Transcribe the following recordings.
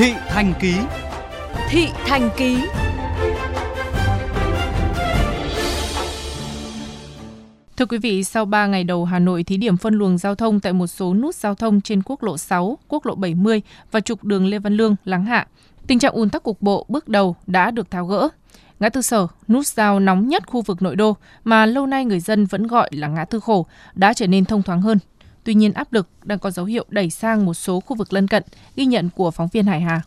Thị Thành Ký Thị Thành Ký Thưa quý vị, sau 3 ngày đầu Hà Nội thí điểm phân luồng giao thông tại một số nút giao thông trên quốc lộ 6, quốc lộ 70 và trục đường Lê Văn Lương, Láng Hạ, tình trạng ùn tắc cục bộ bước đầu đã được tháo gỡ. Ngã tư sở, nút giao nóng nhất khu vực nội đô mà lâu nay người dân vẫn gọi là ngã tư khổ, đã trở nên thông thoáng hơn. Tuy nhiên áp lực đang có dấu hiệu đẩy sang một số khu vực lân cận, ghi nhận của phóng viên Hải Hà.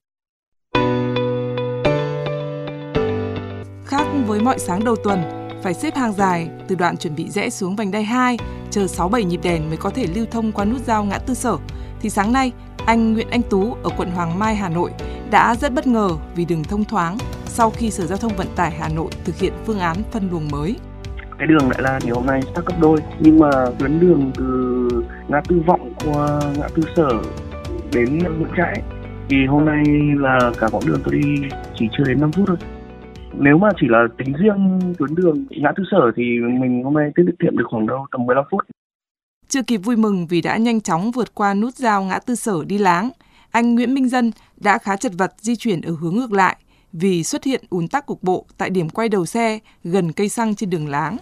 Khác với mọi sáng đầu tuần, phải xếp hàng dài từ đoạn chuẩn bị rẽ xuống vành đai 2, chờ 6-7 nhịp đèn mới có thể lưu thông qua nút giao ngã tư sở, thì sáng nay, anh Nguyễn Anh Tú ở quận Hoàng Mai, Hà Nội đã rất bất ngờ vì đường thông thoáng sau khi Sở Giao thông Vận tải Hà Nội thực hiện phương án phân luồng mới. Cái đường lại là ngày hôm nay tăng cấp đôi, nhưng mà tuyến đường từ ngã tư vọng qua ngã tư sở đến Nguyễn Trãi thì hôm nay là cả quãng đường tôi đi chỉ chưa đến 5 phút thôi nếu mà chỉ là tính riêng tuyến đường ngã tư sở thì mình hôm nay tiết kiệm được khoảng đâu tầm 15 phút. Chưa kịp vui mừng vì đã nhanh chóng vượt qua nút giao ngã tư sở đi láng, anh Nguyễn Minh Dân đã khá chật vật di chuyển ở hướng ngược lại vì xuất hiện ùn tắc cục bộ tại điểm quay đầu xe gần cây xăng trên đường láng.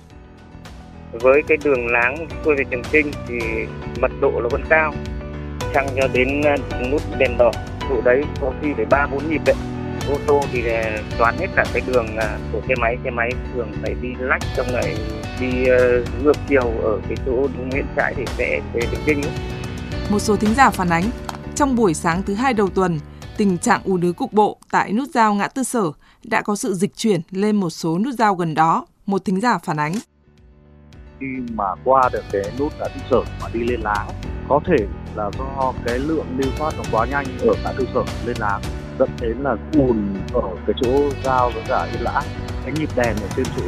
Với cái đường láng xuôi về Trường Trinh thì mật độ nó vẫn cao, chăng cho đến à, nút đèn đỏ, chỗ đấy có khi phải ba bốn nhịp đấy ô tô thì à, toán hết cả cái đường à, của xe máy xe máy thường phải đi lách trong này đi uh, ngược chiều ở cái chỗ Nguyễn Trãi để sẽ về Trường Trinh. Một số thính giả phản ánh trong buổi sáng thứ hai đầu tuần, tình trạng ùn ứ cục bộ tại nút giao ngã tư sở đã có sự dịch chuyển lên một số nút giao gần đó. Một thính giả phản ánh. Khi mà qua được cái nút đã tư sở mà đi lên láng, có thể là do cái lượng lưu thoát nó quá nhanh ở cả tư sở lên láng dẫn đến là ùn ở cái chỗ giao với cả yên lãng cái nhịp đèn ở trên chỗ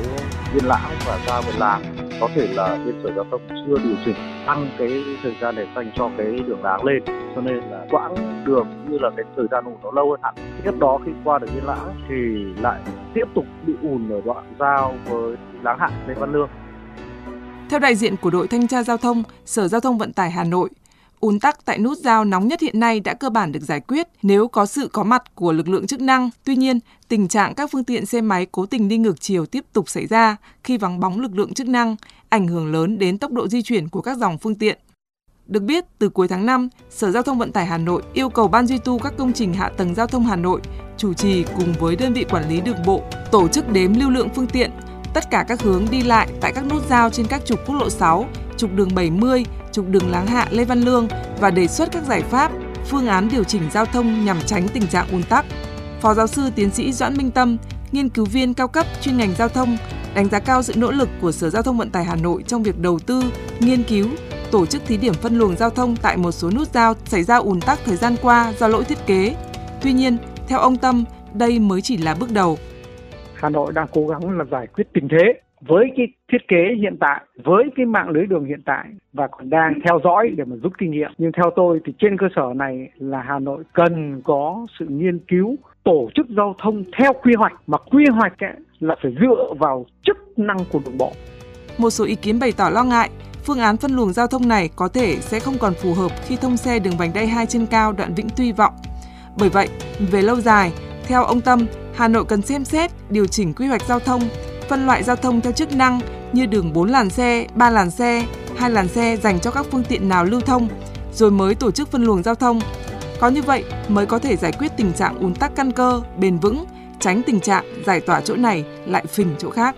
yên lãng và giao với làng có thể là bên sở giao thông chưa điều chỉnh tăng cái thời gian để dành cho cái đường láng lên cho nên là quãng đường như là cái thời gian ùn nó lâu hơn hẳn. Tiếp đó khi qua được yên lãng thì lại tiếp tục bị ùn ở đoạn giao với láng hạ lê văn lương theo đại diện của đội thanh tra giao thông, Sở Giao thông Vận tải Hà Nội, ùn tắc tại nút giao nóng nhất hiện nay đã cơ bản được giải quyết nếu có sự có mặt của lực lượng chức năng. Tuy nhiên, tình trạng các phương tiện xe máy cố tình đi ngược chiều tiếp tục xảy ra khi vắng bóng lực lượng chức năng, ảnh hưởng lớn đến tốc độ di chuyển của các dòng phương tiện. Được biết, từ cuối tháng 5, Sở Giao thông Vận tải Hà Nội yêu cầu Ban duy tu các công trình hạ tầng giao thông Hà Nội chủ trì cùng với đơn vị quản lý đường bộ tổ chức đếm lưu lượng phương tiện tất cả các hướng đi lại tại các nút giao trên các trục quốc lộ 6, trục đường 70, trục đường Láng Hạ Lê Văn Lương và đề xuất các giải pháp, phương án điều chỉnh giao thông nhằm tránh tình trạng ùn tắc. Phó giáo sư tiến sĩ Doãn Minh Tâm, nghiên cứu viên cao cấp chuyên ngành giao thông, đánh giá cao sự nỗ lực của Sở Giao thông Vận tải Hà Nội trong việc đầu tư, nghiên cứu, tổ chức thí điểm phân luồng giao thông tại một số nút giao xảy ra ùn tắc thời gian qua do lỗi thiết kế. Tuy nhiên, theo ông Tâm, đây mới chỉ là bước đầu. Hà Nội đang cố gắng là giải quyết tình thế với cái thiết kế hiện tại với cái mạng lưới đường hiện tại và còn đang theo dõi để mà rút kinh nghiệm nhưng theo tôi thì trên cơ sở này là Hà Nội cần có sự nghiên cứu tổ chức giao thông theo quy hoạch mà quy hoạch ấy là phải dựa vào chức năng của đường bộ. Một số ý kiến bày tỏ lo ngại phương án phân luồng giao thông này có thể sẽ không còn phù hợp khi thông xe đường vành đai 2 trên cao đoạn Vĩnh Tuy Vọng. Bởi vậy, về lâu dài, theo ông Tâm, Hà Nội cần xem xét điều chỉnh quy hoạch giao thông phân loại giao thông theo chức năng như đường 4 làn xe, 3 làn xe, 2 làn xe dành cho các phương tiện nào lưu thông, rồi mới tổ chức phân luồng giao thông. Có như vậy mới có thể giải quyết tình trạng ùn tắc căn cơ, bền vững, tránh tình trạng giải tỏa chỗ này lại phình chỗ khác.